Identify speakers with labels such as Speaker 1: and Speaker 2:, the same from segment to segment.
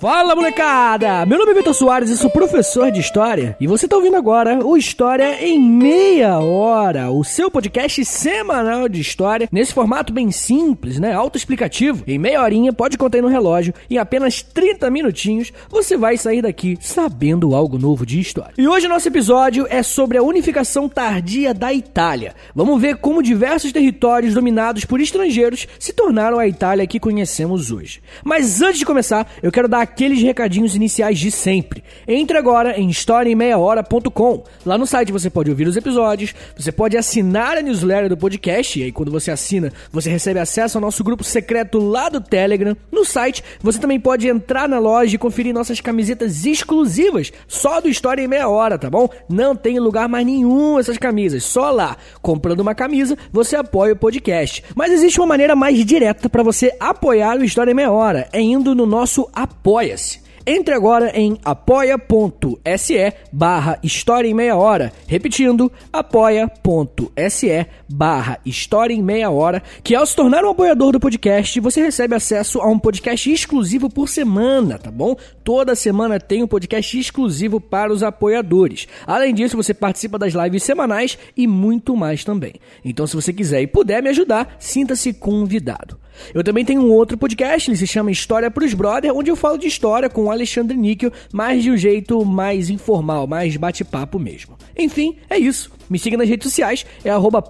Speaker 1: Fala molecada! Meu nome é Vitor Soares e sou professor de História. E você está ouvindo agora o História em Meia Hora, o seu podcast semanal de História, nesse formato bem simples, né? Autoexplicativo. Em meia horinha, pode contar no relógio, em apenas 30 minutinhos, você vai sair daqui sabendo algo novo de História. E hoje nosso episódio é sobre a unificação tardia da Itália. Vamos ver como diversos territórios dominados por estrangeiros se tornaram a Itália que conhecemos hoje. Mas antes de começar, eu quero dar aqueles recadinhos iniciais de sempre. Entre agora em historiaemmeiahora.com. Lá no site você pode ouvir os episódios, você pode assinar a newsletter do podcast, e aí quando você assina, você recebe acesso ao nosso grupo secreto lá do Telegram. No site, você também pode entrar na loja e conferir nossas camisetas exclusivas, só do História em Meia Hora, tá bom? Não tem lugar mais nenhum essas camisas, só lá. Comprando uma camisa, você apoia o podcast. Mas existe uma maneira mais direta para você apoiar o História em Meia Hora, é indo no nosso apoio Apoia-se. Entre agora em apoia.se barra História em Meia Hora. Repetindo, apoia.se barra História em Meia Hora, que ao se tornar um apoiador do podcast, você recebe acesso a um podcast exclusivo por semana, tá bom? Toda semana tem um podcast exclusivo para os apoiadores. Além disso, você participa das lives semanais e muito mais também. Então, se você quiser e puder me ajudar, sinta-se convidado. Eu também tenho um outro podcast, ele se chama História pros Brother, onde eu falo de história com o Alexandre Níquel, mas de um jeito mais informal, mais bate-papo mesmo. Enfim, é isso. Me siga nas redes sociais, é arroba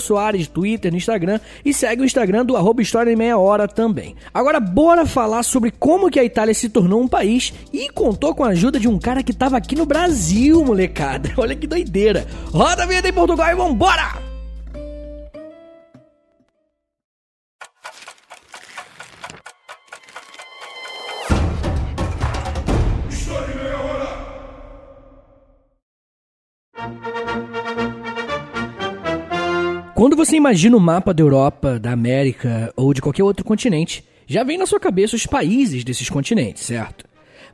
Speaker 1: Soares, Twitter, no Instagram, e segue o Instagram do arroba História em Meia Hora também. Agora, bora falar sobre como que a Itália se tornou um país e contou com a ajuda de um cara que tava aqui no Brasil, molecada. Olha que doideira. Roda a vida em Portugal e vambora! Você imagina o mapa da Europa, da América ou de qualquer outro continente, já vem na sua cabeça os países desses continentes, certo?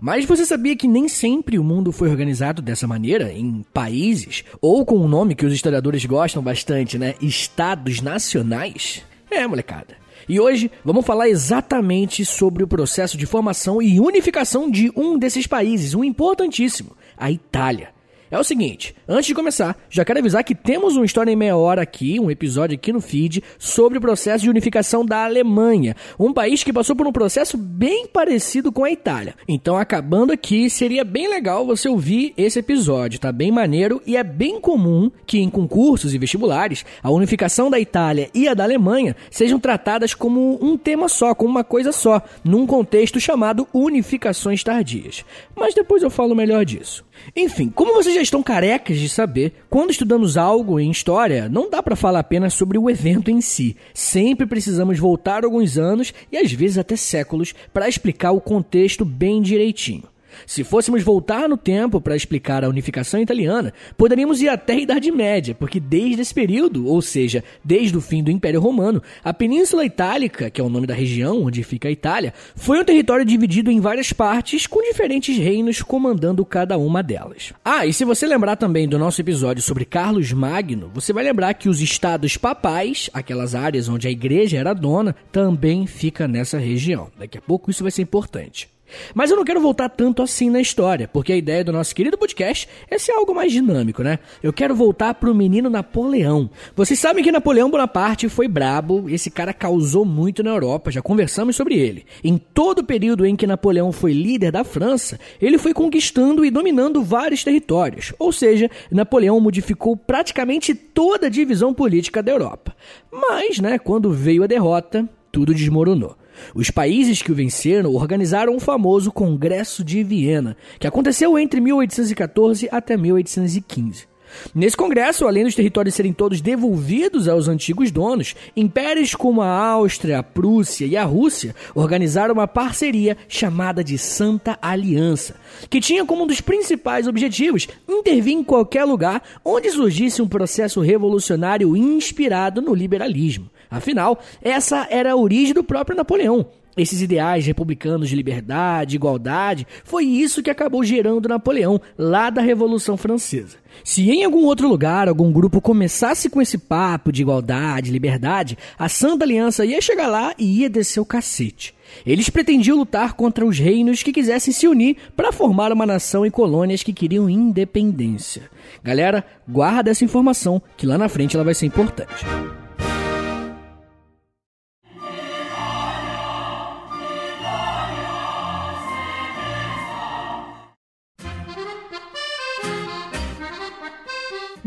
Speaker 1: Mas você sabia que nem sempre o mundo foi organizado dessa maneira, em países, ou com um nome que os historiadores gostam bastante, né? Estados nacionais? É, molecada. E hoje vamos falar exatamente sobre o processo de formação e unificação de um desses países, um importantíssimo, a Itália. É o seguinte, antes de começar, já quero avisar que temos uma história em meia hora aqui, um episódio aqui no feed, sobre o processo de unificação da Alemanha, um país que passou por um processo bem parecido com a Itália. Então, acabando aqui, seria bem legal você ouvir esse episódio, tá bem maneiro e é bem comum que em concursos e vestibulares, a unificação da Itália e a da Alemanha sejam tratadas como um tema só, como uma coisa só, num contexto chamado unificações tardias. Mas depois eu falo melhor disso. Enfim, como vocês já estão carecas de saber, quando estudamos algo em história, não dá para falar apenas sobre o evento em si. Sempre precisamos voltar alguns anos e às vezes até séculos para explicar o contexto bem direitinho. Se fôssemos voltar no tempo para explicar a unificação italiana, poderíamos ir até a Idade Média, porque desde esse período, ou seja, desde o fim do Império Romano, a Península Itálica, que é o nome da região onde fica a Itália, foi um território dividido em várias partes, com diferentes reinos comandando cada uma delas. Ah, e se você lembrar também do nosso episódio sobre Carlos Magno, você vai lembrar que os estados papais, aquelas áreas onde a igreja era dona, também fica nessa região. Daqui a pouco isso vai ser importante. Mas eu não quero voltar tanto assim na história, porque a ideia do nosso querido podcast é ser algo mais dinâmico, né? Eu quero voltar pro menino Napoleão. Vocês sabem que Napoleão Bonaparte foi brabo, esse cara causou muito na Europa, já conversamos sobre ele. Em todo o período em que Napoleão foi líder da França, ele foi conquistando e dominando vários territórios, ou seja, Napoleão modificou praticamente toda a divisão política da Europa. Mas, né, quando veio a derrota, tudo desmoronou. Os países que o venceram organizaram o famoso Congresso de Viena, que aconteceu entre 1814 até 1815. Nesse congresso, além dos territórios serem todos devolvidos aos antigos donos, impérios como a Áustria, a Prússia e a Rússia organizaram uma parceria chamada de Santa Aliança, que tinha como um dos principais objetivos intervir em qualquer lugar onde surgisse um processo revolucionário inspirado no liberalismo. Afinal, essa era a origem do próprio Napoleão. Esses ideais republicanos de liberdade, igualdade, foi isso que acabou gerando Napoleão lá da Revolução Francesa. Se em algum outro lugar algum grupo começasse com esse papo de igualdade, liberdade, a Santa Aliança ia chegar lá e ia descer o cacete. Eles pretendiam lutar contra os reinos que quisessem se unir para formar uma nação e colônias que queriam independência. Galera, guarda essa informação que lá na frente ela vai ser importante.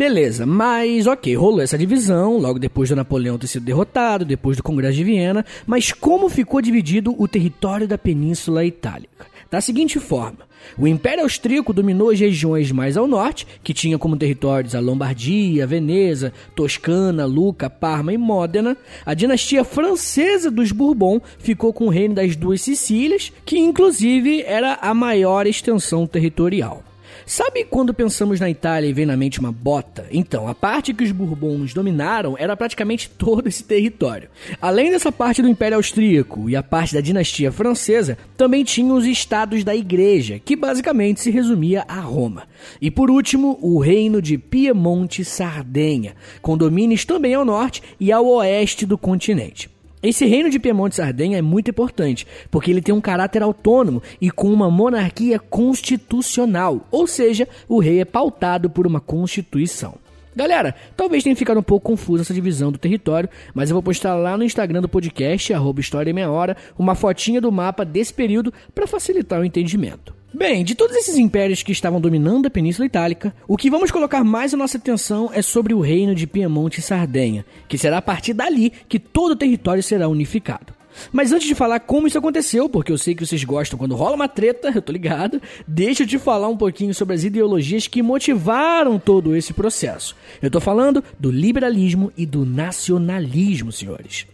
Speaker 1: Beleza, mas ok, rolou essa divisão, logo depois do Napoleão ter sido derrotado, depois do Congresso de Viena, mas como ficou dividido o território da Península Itálica? Da seguinte forma: o Império Austríaco dominou as regiões mais ao norte, que tinha como territórios a Lombardia, Veneza, Toscana, Luca, Parma e Módena. A dinastia francesa dos Bourbon ficou com o reino das duas Sicílias, que inclusive era a maior extensão territorial. Sabe quando pensamos na Itália e vem na mente uma bota? Então, a parte que os Bourbons dominaram era praticamente todo esse território. Além dessa parte do Império Austríaco e a parte da dinastia francesa, também tinha os estados da Igreja, que basicamente se resumia a Roma. E por último, o reino de Piemonte-Sardenha, com domínios também ao norte e ao oeste do continente. Esse reino de Piemonte e Sardenha é muito importante, porque ele tem um caráter autônomo e com uma monarquia constitucional, ou seja, o rei é pautado por uma constituição. Galera, talvez tenha ficado um pouco confusa essa divisão do território, mas eu vou postar lá no Instagram do podcast, arroba História Meia Hora, uma fotinha do mapa desse período para facilitar o entendimento. Bem, de todos esses impérios que estavam dominando a Península Itálica, o que vamos colocar mais a nossa atenção é sobre o reino de Piemonte e Sardenha, que será a partir dali que todo o território será unificado. Mas antes de falar como isso aconteceu, porque eu sei que vocês gostam quando rola uma treta, eu tô ligado, deixa eu te falar um pouquinho sobre as ideologias que motivaram todo esse processo. Eu tô falando do liberalismo e do nacionalismo, senhores.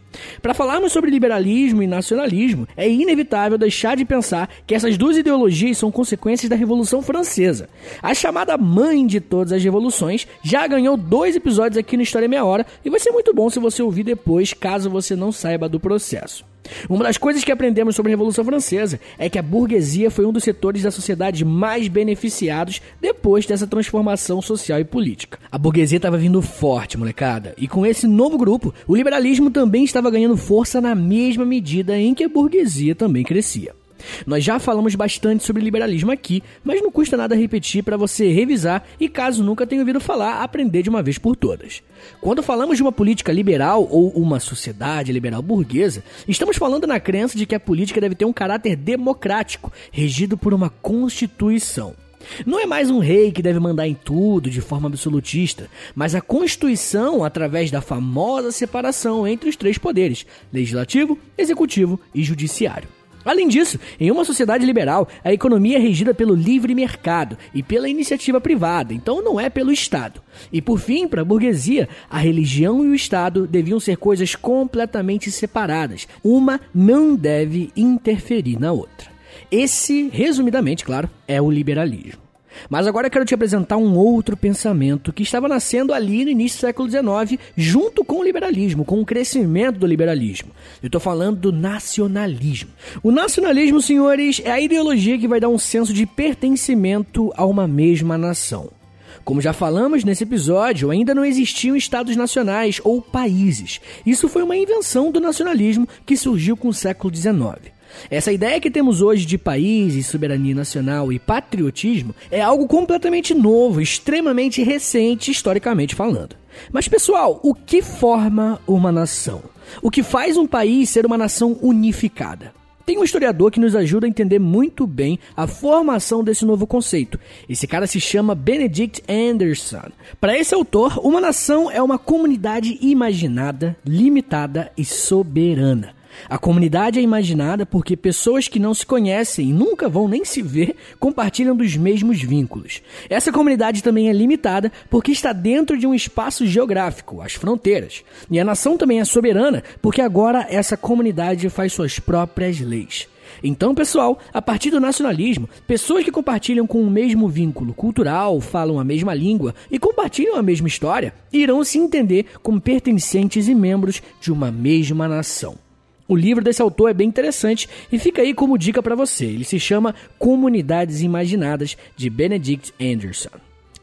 Speaker 1: Para falarmos sobre liberalismo e nacionalismo, é inevitável deixar de pensar que essas duas ideologias são consequências da Revolução Francesa. A chamada mãe de todas as revoluções já ganhou dois episódios aqui no História Meia Hora e vai ser muito bom se você ouvir depois, caso você não saiba do processo. Uma das coisas que aprendemos sobre a Revolução Francesa é que a burguesia foi um dos setores da sociedade mais beneficiados depois dessa transformação social e política. A burguesia estava vindo forte, molecada, e com esse novo grupo, o liberalismo também estava ganhando força na mesma medida em que a burguesia também crescia. Nós já falamos bastante sobre liberalismo aqui, mas não custa nada repetir para você revisar e, caso nunca tenha ouvido falar, aprender de uma vez por todas. Quando falamos de uma política liberal ou uma sociedade liberal burguesa, estamos falando na crença de que a política deve ter um caráter democrático, regido por uma constituição. Não é mais um rei que deve mandar em tudo de forma absolutista, mas a Constituição através da famosa separação entre os três poderes: legislativo, executivo e judiciário. Além disso, em uma sociedade liberal, a economia é regida pelo livre mercado e pela iniciativa privada, então não é pelo Estado. E por fim, para a burguesia, a religião e o Estado deviam ser coisas completamente separadas. Uma não deve interferir na outra. Esse, resumidamente, claro, é o liberalismo. Mas agora eu quero te apresentar um outro pensamento que estava nascendo ali no início do século XIX, junto com o liberalismo, com o crescimento do liberalismo. Eu estou falando do nacionalismo. O nacionalismo, senhores, é a ideologia que vai dar um senso de pertencimento a uma mesma nação. Como já falamos nesse episódio, ainda não existiam estados nacionais ou países. Isso foi uma invenção do nacionalismo que surgiu com o século XIX. Essa ideia que temos hoje de país, soberania nacional e patriotismo é algo completamente novo, extremamente recente historicamente falando. Mas pessoal, o que forma uma nação? O que faz um país ser uma nação unificada? Tem um historiador que nos ajuda a entender muito bem a formação desse novo conceito. Esse cara se chama Benedict Anderson. Para esse autor, uma nação é uma comunidade imaginada, limitada e soberana. A comunidade é imaginada porque pessoas que não se conhecem e nunca vão nem se ver compartilham dos mesmos vínculos. Essa comunidade também é limitada porque está dentro de um espaço geográfico, as fronteiras. E a nação também é soberana porque agora essa comunidade faz suas próprias leis. Então, pessoal, a partir do nacionalismo, pessoas que compartilham com o mesmo vínculo cultural, falam a mesma língua e compartilham a mesma história, irão se entender como pertencentes e membros de uma mesma nação. O livro desse autor é bem interessante e fica aí como dica para você. Ele se chama Comunidades Imaginadas de Benedict Anderson.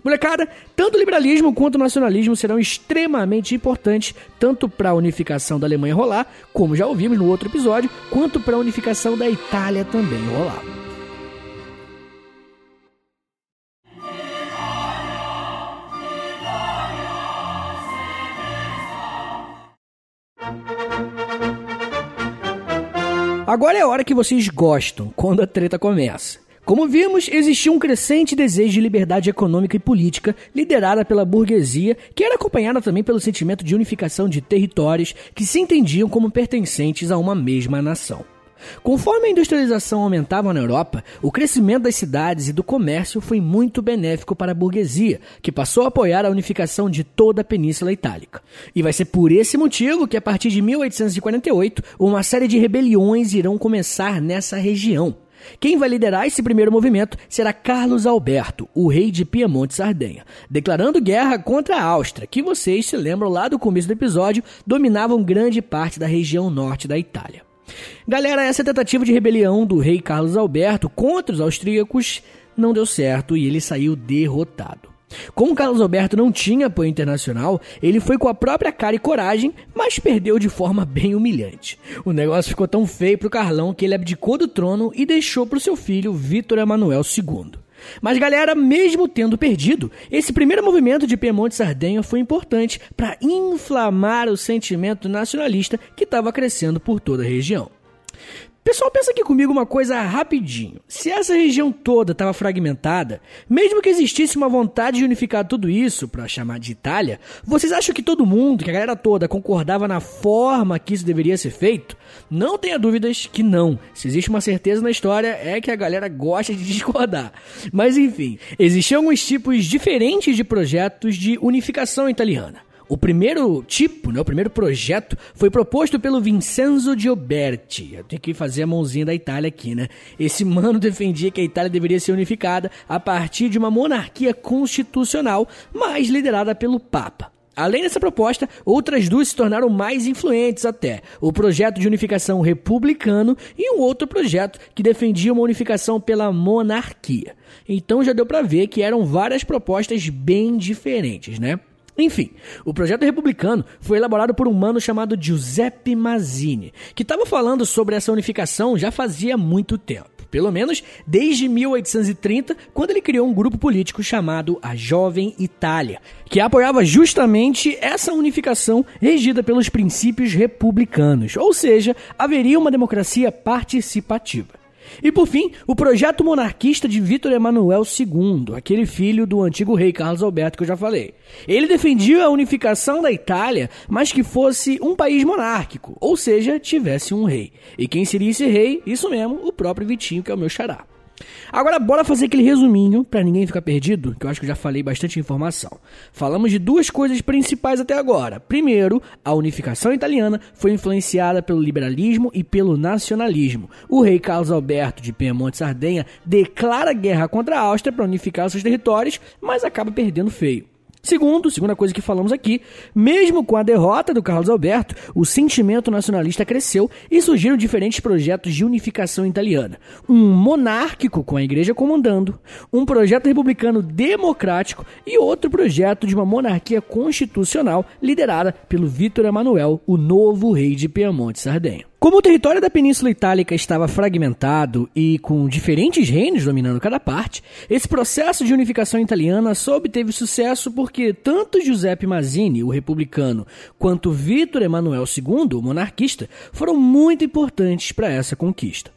Speaker 1: Molecada, tanto o liberalismo quanto o nacionalismo serão extremamente importantes, tanto para a unificação da Alemanha rolar, como já ouvimos no outro episódio, quanto para a unificação da Itália também rolar. Agora é a hora que vocês gostam, quando a treta começa. Como vimos, existia um crescente desejo de liberdade econômica e política liderada pela burguesia, que era acompanhada também pelo sentimento de unificação de territórios que se entendiam como pertencentes a uma mesma nação. Conforme a industrialização aumentava na Europa, o crescimento das cidades e do comércio foi muito benéfico para a burguesia, que passou a apoiar a unificação de toda a Península Itálica. E vai ser por esse motivo que, a partir de 1848, uma série de rebeliões irão começar nessa região. Quem vai liderar esse primeiro movimento será Carlos Alberto, o rei de Piemonte Sardenha, declarando guerra contra a Áustria, que vocês se lembram lá do começo do episódio, dominavam grande parte da região norte da Itália. Galera, essa tentativa de rebelião do rei Carlos Alberto contra os austríacos não deu certo e ele saiu derrotado. Como Carlos Alberto não tinha apoio internacional, ele foi com a própria cara e coragem, mas perdeu de forma bem humilhante. O negócio ficou tão feio pro Carlão que ele abdicou do trono e deixou pro seu filho Vítor Emanuel II. Mas galera, mesmo tendo perdido, esse primeiro movimento de Piemonte e Sardenha foi importante para inflamar o sentimento nacionalista que estava crescendo por toda a região. Pessoal, pensa aqui comigo uma coisa rapidinho. Se essa região toda estava fragmentada, mesmo que existisse uma vontade de unificar tudo isso para chamar de Itália, vocês acham que todo mundo, que a galera toda concordava na forma que isso deveria ser feito? Não tenha dúvidas que não. Se existe uma certeza na história é que a galera gosta de discordar. Mas enfim, existiam alguns tipos diferentes de projetos de unificação italiana. O primeiro tipo, né, o primeiro projeto, foi proposto pelo Vincenzo Gioberti. Eu tenho que fazer a mãozinha da Itália aqui, né? Esse mano defendia que a Itália deveria ser unificada a partir de uma monarquia constitucional, mas liderada pelo Papa. Além dessa proposta, outras duas se tornaram mais influentes até: o projeto de unificação republicano e um outro projeto que defendia uma unificação pela monarquia. Então já deu para ver que eram várias propostas bem diferentes, né? Enfim, o projeto republicano foi elaborado por um mano chamado Giuseppe Mazzini, que estava falando sobre essa unificação já fazia muito tempo. Pelo menos desde 1830, quando ele criou um grupo político chamado a Jovem Itália, que apoiava justamente essa unificação regida pelos princípios republicanos, ou seja, haveria uma democracia participativa. E por fim, o projeto monarquista de Vítor Emanuel II, aquele filho do antigo rei Carlos Alberto que eu já falei. Ele defendia a unificação da Itália, mas que fosse um país monárquico, ou seja, tivesse um rei. E quem seria esse rei? Isso mesmo, o próprio Vitinho, que é o meu xará. Agora bora fazer aquele resuminho para ninguém ficar perdido, que eu acho que eu já falei bastante informação. Falamos de duas coisas principais até agora. Primeiro, a unificação italiana foi influenciada pelo liberalismo e pelo nacionalismo. O rei Carlos Alberto de Piemonte Sardenha declara guerra contra a Áustria para unificar seus territórios, mas acaba perdendo feio. Segundo, segunda coisa que falamos aqui, mesmo com a derrota do Carlos Alberto, o sentimento nacionalista cresceu e surgiram diferentes projetos de unificação italiana. Um monárquico com a igreja comandando, um projeto republicano democrático e outro projeto de uma monarquia constitucional liderada pelo Vítor Emanuel, o novo rei de Piemonte Sardenha. Como o território da Península Itálica estava fragmentado e com diferentes reinos dominando cada parte, esse processo de unificação italiana só obteve sucesso porque tanto Giuseppe Mazzini, o republicano, quanto Vítor Emanuel II, o monarquista, foram muito importantes para essa conquista.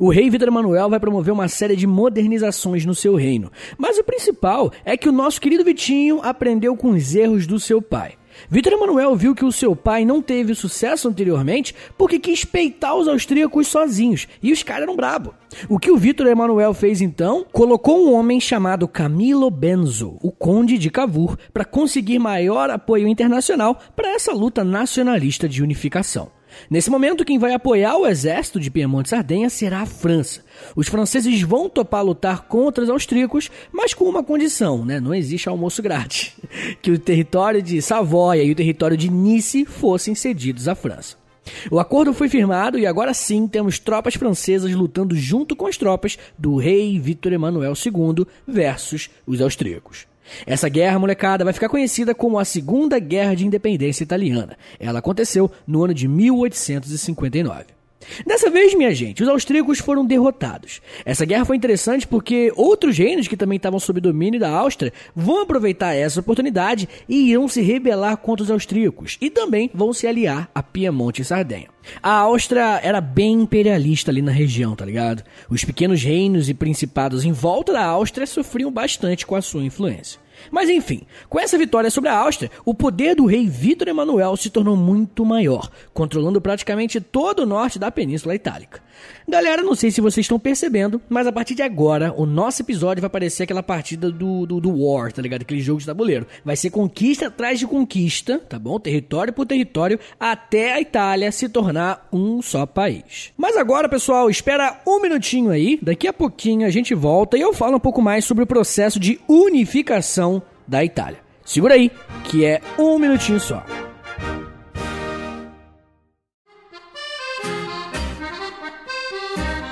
Speaker 1: O rei Vitor Emanuel vai promover uma série de modernizações no seu reino, mas o principal é que o nosso querido Vitinho aprendeu com os erros do seu pai. Vitor Emanuel viu que o seu pai não teve sucesso anteriormente porque quis peitar os austríacos sozinhos e os caras eram brabo. O que o Vitor Emanuel fez então? Colocou um homem chamado Camilo Benzo, o conde de Cavour, para conseguir maior apoio internacional para essa luta nacionalista de unificação. Nesse momento, quem vai apoiar o exército de Piemonte Sardenha será a França. Os franceses vão topar lutar contra os austríacos, mas com uma condição, né? Não existe almoço grátis. Que o território de Savoia e o território de Nice fossem cedidos à França. O acordo foi firmado e agora sim temos tropas francesas lutando junto com as tropas do rei Vítor Emanuel II versus os austríacos. Essa guerra, molecada, vai ficar conhecida como a Segunda Guerra de Independência Italiana. Ela aconteceu no ano de 1859. Dessa vez, minha gente, os austríacos foram derrotados. Essa guerra foi interessante porque outros reinos que também estavam sob domínio da Áustria vão aproveitar essa oportunidade e irão se rebelar contra os austríacos e também vão se aliar a Piemonte e Sardenha. A Áustria era bem imperialista ali na região, tá ligado? Os pequenos reinos e principados em volta da Áustria sofriam bastante com a sua influência. Mas enfim, com essa vitória sobre a Áustria, o poder do rei Vítor Emanuel se tornou muito maior, controlando praticamente todo o norte da Península Itálica. Galera, não sei se vocês estão percebendo, mas a partir de agora, o nosso episódio vai parecer aquela partida do, do, do War, tá ligado? Aquele jogo de tabuleiro. Vai ser conquista atrás de conquista, tá bom? Território por território, até a Itália se tornar um só país. Mas agora, pessoal, espera um minutinho aí, daqui a pouquinho a gente volta e eu falo um pouco mais sobre o processo de unificação da Itália. Segura aí, que é um minutinho só.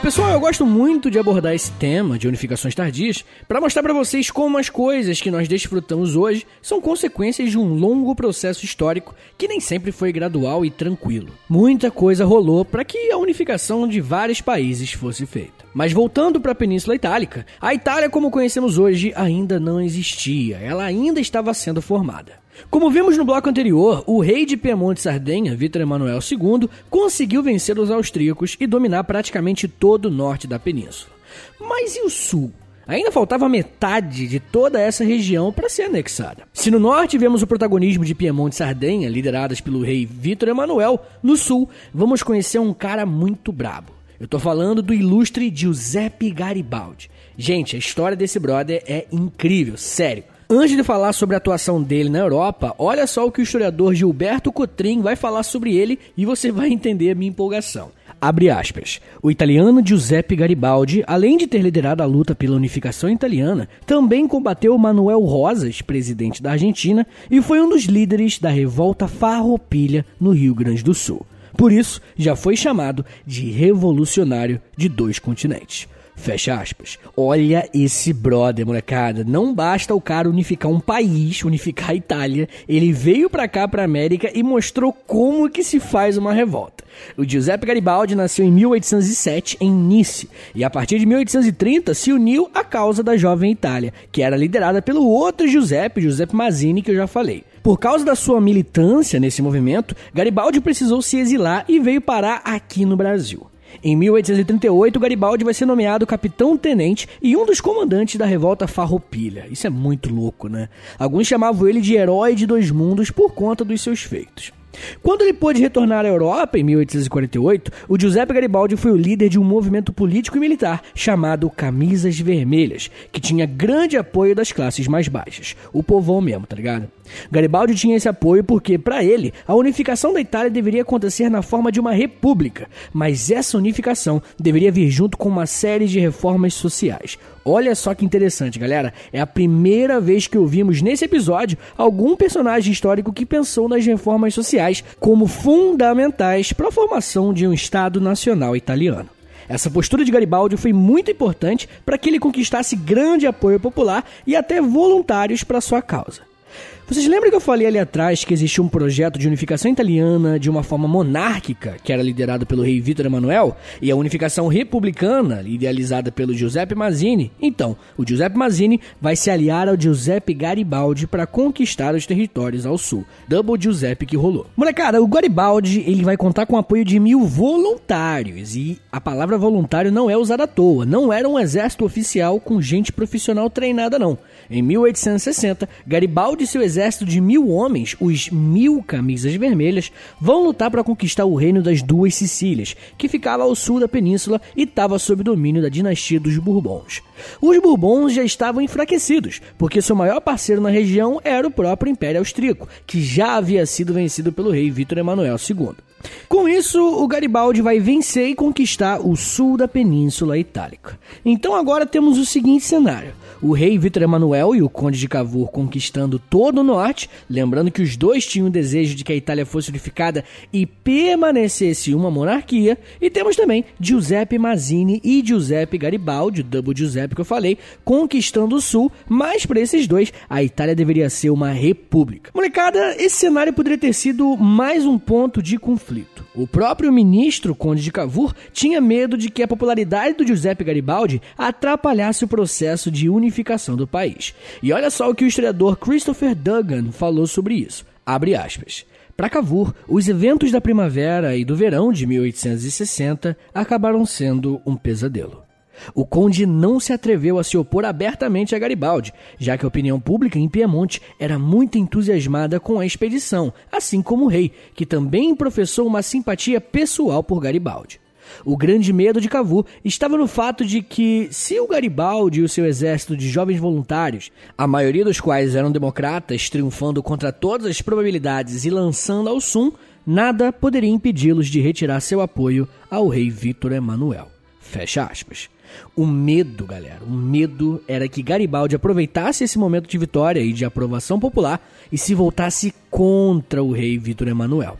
Speaker 1: Pessoal, eu gosto muito de abordar esse tema de unificações tardias para mostrar para vocês como as coisas que nós desfrutamos hoje são consequências de um longo processo histórico que nem sempre foi gradual e tranquilo. Muita coisa rolou para que a unificação de vários países fosse feita. Mas voltando para a Península Itálica, a Itália como conhecemos hoje ainda não existia, ela ainda estava sendo formada. Como vimos no bloco anterior, o rei de Piemonte Sardenha, Vítor Emanuel II, conseguiu vencer os austríacos e dominar praticamente todo o norte da península. Mas e o sul? Ainda faltava metade de toda essa região para ser anexada. Se no norte vemos o protagonismo de Piemonte e Sardenha, lideradas pelo rei Vítor Emanuel, no sul vamos conhecer um cara muito brabo. Eu tô falando do ilustre Giuseppe Garibaldi. Gente, a história desse brother é incrível, sério. Antes de falar sobre a atuação dele na Europa, olha só o que o historiador Gilberto Cotrim vai falar sobre ele e você vai entender a minha empolgação. Abre aspas. O italiano Giuseppe Garibaldi, além de ter liderado a luta pela unificação italiana, também combateu Manuel Rosas, presidente da Argentina, e foi um dos líderes da revolta farroupilha no Rio Grande do Sul. Por isso, já foi chamado de revolucionário de dois continentes. Fecha aspas. Olha esse brother, molecada. Não basta o cara unificar um país, unificar a Itália. Ele veio pra cá, pra América, e mostrou como que se faz uma revolta. O Giuseppe Garibaldi nasceu em 1807 em Nice e a partir de 1830 se uniu à causa da jovem Itália, que era liderada pelo outro Giuseppe, Giuseppe Mazzini, que eu já falei. Por causa da sua militância nesse movimento, Garibaldi precisou se exilar e veio parar aqui no Brasil. Em 1838, Garibaldi vai ser nomeado capitão-tenente e um dos comandantes da revolta Farroupilha. Isso é muito louco, né? Alguns chamavam ele de herói de dois mundos por conta dos seus feitos. Quando ele pôde retornar à Europa, em 1848, o Giuseppe Garibaldi foi o líder de um movimento político e militar chamado Camisas Vermelhas, que tinha grande apoio das classes mais baixas, o povão mesmo, tá ligado? Garibaldi tinha esse apoio porque, para ele, a unificação da Itália deveria acontecer na forma de uma república, mas essa unificação deveria vir junto com uma série de reformas sociais. Olha só que interessante, galera. É a primeira vez que ouvimos nesse episódio algum personagem histórico que pensou nas reformas sociais como fundamentais para a formação de um Estado nacional italiano. Essa postura de Garibaldi foi muito importante para que ele conquistasse grande apoio popular e até voluntários para sua causa. Vocês lembram que eu falei ali atrás que existia um projeto de unificação italiana de uma forma monárquica, que era liderado pelo rei Vítor Emanuel, e a unificação republicana, idealizada pelo Giuseppe Mazzini? Então, o Giuseppe Mazzini vai se aliar ao Giuseppe Garibaldi para conquistar os territórios ao sul. Double Giuseppe que rolou. Molecada, o Garibaldi ele vai contar com o apoio de mil voluntários, e a palavra voluntário não é usada à toa, não era um exército oficial com gente profissional treinada não. Em 1860, Garibaldi e seu exército de mil homens, os Mil Camisas Vermelhas, vão lutar para conquistar o reino das Duas Sicílias, que ficava ao sul da península e estava sob domínio da dinastia dos Bourbons. Os Bourbons já estavam enfraquecidos, porque seu maior parceiro na região era o próprio Império Austríaco, que já havia sido vencido pelo rei Vítor Emanuel II. Com isso, o Garibaldi vai vencer e conquistar o sul da Península Itálica. Então agora temos o seguinte cenário o rei Vitor Emanuel e o conde de Cavour conquistando todo o norte, lembrando que os dois tinham o desejo de que a Itália fosse unificada e permanecesse uma monarquia, e temos também Giuseppe Mazzini e Giuseppe Garibaldi, o double Giuseppe que eu falei, conquistando o sul, mas para esses dois a Itália deveria ser uma república. Molecada, esse cenário poderia ter sido mais um ponto de conflito. O próprio ministro Conde de Cavour tinha medo de que a popularidade do Giuseppe Garibaldi atrapalhasse o processo de unificação do país. E olha só o que o historiador Christopher Duggan falou sobre isso. Abre aspas. Para Cavour, os eventos da primavera e do verão de 1860 acabaram sendo um pesadelo. O conde não se atreveu a se opor abertamente a Garibaldi, já que a opinião pública em Piemonte era muito entusiasmada com a expedição, assim como o rei, que também professou uma simpatia pessoal por Garibaldi. O grande medo de Cavour estava no fato de que, se o Garibaldi e o seu exército de jovens voluntários, a maioria dos quais eram democratas, triunfando contra todas as probabilidades e lançando ao Sum, nada poderia impedi-los de retirar seu apoio ao rei Vítor Emanuel. Fecha aspas. O medo, galera, o medo era que Garibaldi aproveitasse esse momento de vitória e de aprovação popular e se voltasse contra o rei Vitor Emanuel.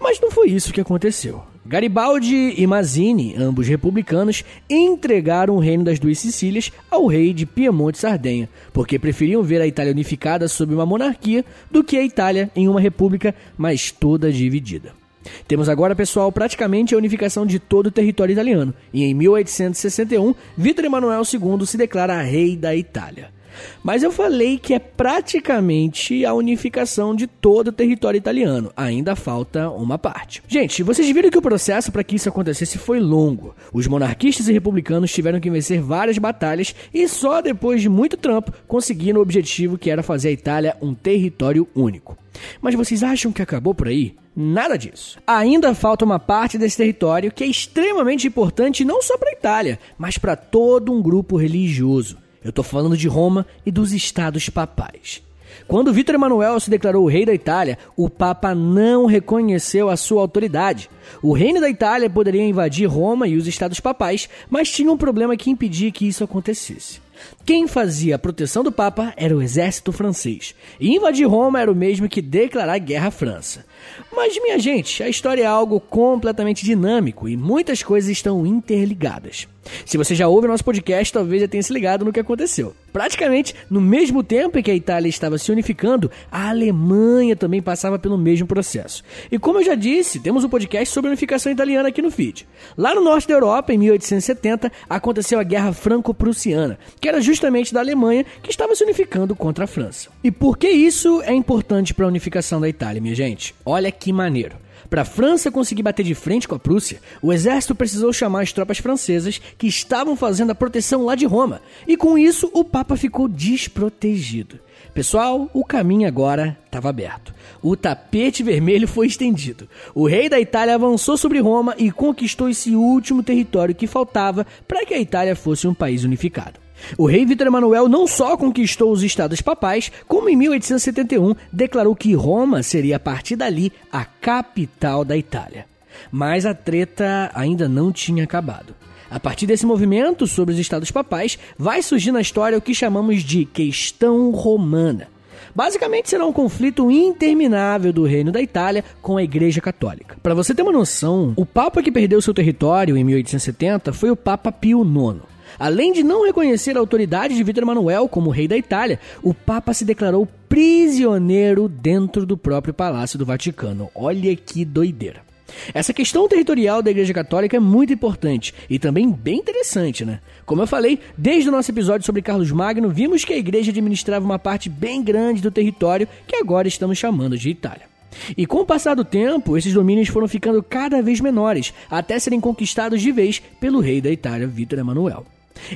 Speaker 1: Mas não foi isso que aconteceu. Garibaldi e Mazzini, ambos republicanos, entregaram o reino das duas Sicílias ao rei de Piemonte e Sardenha, porque preferiam ver a Itália unificada sob uma monarquia do que a Itália em uma república, mas toda dividida. Temos agora, pessoal, praticamente a unificação de todo o território italiano, e em 1861, Vítor Emanuel II se declara rei da Itália. Mas eu falei que é praticamente a unificação de todo o território italiano. Ainda falta uma parte. Gente, vocês viram que o processo para que isso acontecesse foi longo. Os monarquistas e republicanos tiveram que vencer várias batalhas e só depois de muito trampo conseguiram o objetivo que era fazer a Itália um território único. Mas vocês acham que acabou por aí? Nada disso. Ainda falta uma parte desse território que é extremamente importante não só para a Itália, mas para todo um grupo religioso. Eu estou falando de Roma e dos estados papais. Quando Vítor Emanuel se declarou rei da Itália, o Papa não reconheceu a sua autoridade. O reino da Itália poderia invadir Roma e os estados papais, mas tinha um problema que impedia que isso acontecesse. Quem fazia a proteção do Papa era o exército francês, e invadir Roma era o mesmo que declarar guerra à França. Mas, minha gente, a história é algo completamente dinâmico e muitas coisas estão interligadas. Se você já ouve nosso podcast, talvez já tenha se ligado no que aconteceu. Praticamente no mesmo tempo em que a Itália estava se unificando, a Alemanha também passava pelo mesmo processo. E como eu já disse, temos um podcast sobre a unificação italiana aqui no feed. Lá no norte da Europa, em 1870, aconteceu a Guerra Franco-Prussiana, que era justamente da Alemanha que estava se unificando contra a França. E por que isso é importante para a unificação da Itália, minha gente? Olha que maneiro. Para a França conseguir bater de frente com a Prússia, o exército precisou chamar as tropas francesas que estavam fazendo a proteção lá de Roma, e com isso o Papa ficou desprotegido. Pessoal, o caminho agora estava aberto. O tapete vermelho foi estendido. O rei da Itália avançou sobre Roma e conquistou esse último território que faltava para que a Itália fosse um país unificado. O rei Vitor Emanuel não só conquistou os estados papais, como em 1871 declarou que Roma seria a partir dali a capital da Itália. Mas a treta ainda não tinha acabado. A partir desse movimento sobre os estados papais, vai surgir na história o que chamamos de questão romana. Basicamente será um conflito interminável do reino da Itália com a Igreja Católica. Para você ter uma noção, o papa que perdeu seu território em 1870 foi o Papa Pio IX. Além de não reconhecer a autoridade de Vítor Emanuel como rei da Itália, o Papa se declarou prisioneiro dentro do próprio Palácio do Vaticano. Olha que doideira. Essa questão territorial da Igreja Católica é muito importante e também bem interessante, né? Como eu falei, desde o nosso episódio sobre Carlos Magno, vimos que a Igreja administrava uma parte bem grande do território que agora estamos chamando de Itália. E com o passar do tempo, esses domínios foram ficando cada vez menores, até serem conquistados de vez pelo rei da Itália, Vítor Emanuel.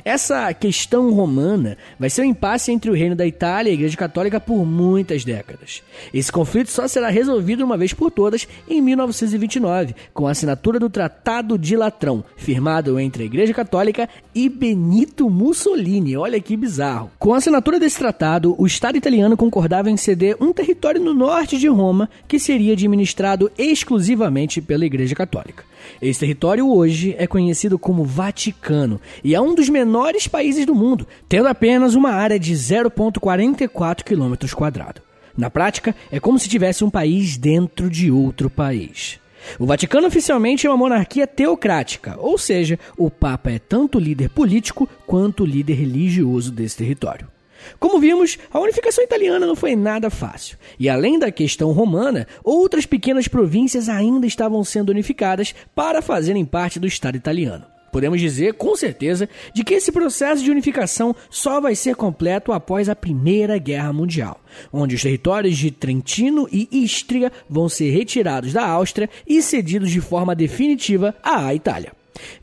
Speaker 1: Essa questão romana vai ser um impasse entre o reino da Itália e a Igreja Católica por muitas décadas. Esse conflito só será resolvido uma vez por todas em 1929, com a assinatura do Tratado de Latrão, firmado entre a Igreja Católica e Benito Mussolini. Olha que bizarro. Com a assinatura desse tratado, o Estado italiano concordava em ceder um território no norte de Roma que seria administrado exclusivamente pela Igreja Católica. Esse território hoje é conhecido como Vaticano e é um dos menores países do mundo, tendo apenas uma área de 0,44 km. Na prática, é como se tivesse um país dentro de outro país. O Vaticano oficialmente é uma monarquia teocrática, ou seja, o Papa é tanto líder político quanto líder religioso desse território. Como vimos, a unificação italiana não foi nada fácil, e além da questão romana, outras pequenas províncias ainda estavam sendo unificadas para fazerem parte do Estado italiano. Podemos dizer com certeza de que esse processo de unificação só vai ser completo após a Primeira Guerra Mundial, onde os territórios de Trentino e Istria vão ser retirados da Áustria e cedidos de forma definitiva à Itália.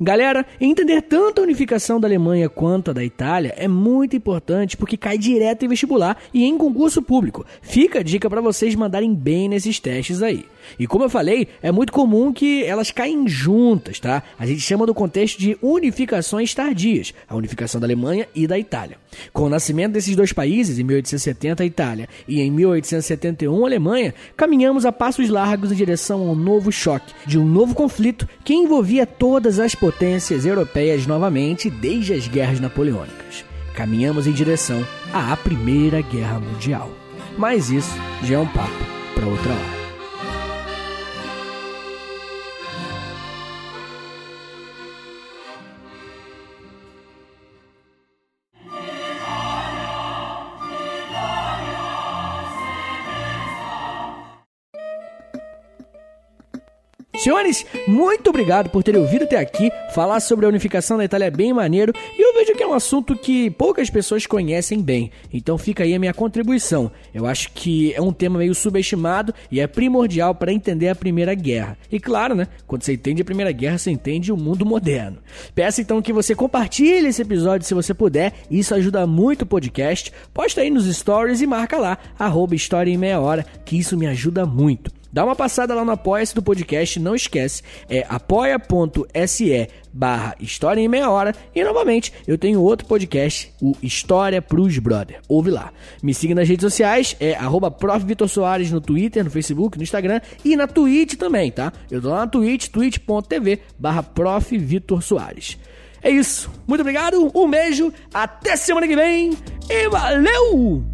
Speaker 1: Galera, entender tanto a unificação da Alemanha quanto a da Itália é muito importante porque cai direto em vestibular e em concurso público. Fica a dica para vocês mandarem bem nesses testes aí. E como eu falei, é muito comum que elas caem juntas, tá? A gente chama do contexto de unificações tardias, a unificação da Alemanha e da Itália. Com o nascimento desses dois países, em 1870 a Itália e em 1871 a Alemanha, caminhamos a passos largos em direção ao novo choque, de um novo conflito que envolvia todas as potências europeias novamente desde as guerras napoleônicas. Caminhamos em direção à Primeira Guerra Mundial. Mas isso já é um papo para outra hora. Senhores, muito obrigado por terem ouvido até aqui. Falar sobre a unificação da Itália é bem maneiro e eu vejo que é um assunto que poucas pessoas conhecem bem. Então fica aí a minha contribuição. Eu acho que é um tema meio subestimado e é primordial para entender a Primeira Guerra. E claro, né? Quando você entende a Primeira Guerra, você entende o mundo moderno. Peço então que você compartilhe esse episódio se você puder. Isso ajuda muito o podcast. Posta aí nos stories e marca lá, arroba História em Meia Hora, que isso me ajuda muito. Dá uma passada lá no apoia-se do podcast, não esquece, é apoia.se barra História em Meia Hora. E novamente, eu tenho outro podcast, o História Pros Brother. Ouve lá. Me siga nas redes sociais, é arroba Soares no Twitter, no Facebook, no Instagram e na Twitch também, tá? Eu tô lá na Twitch, twitch.tv barra Soares. É isso. Muito obrigado, um beijo, até semana que vem e valeu!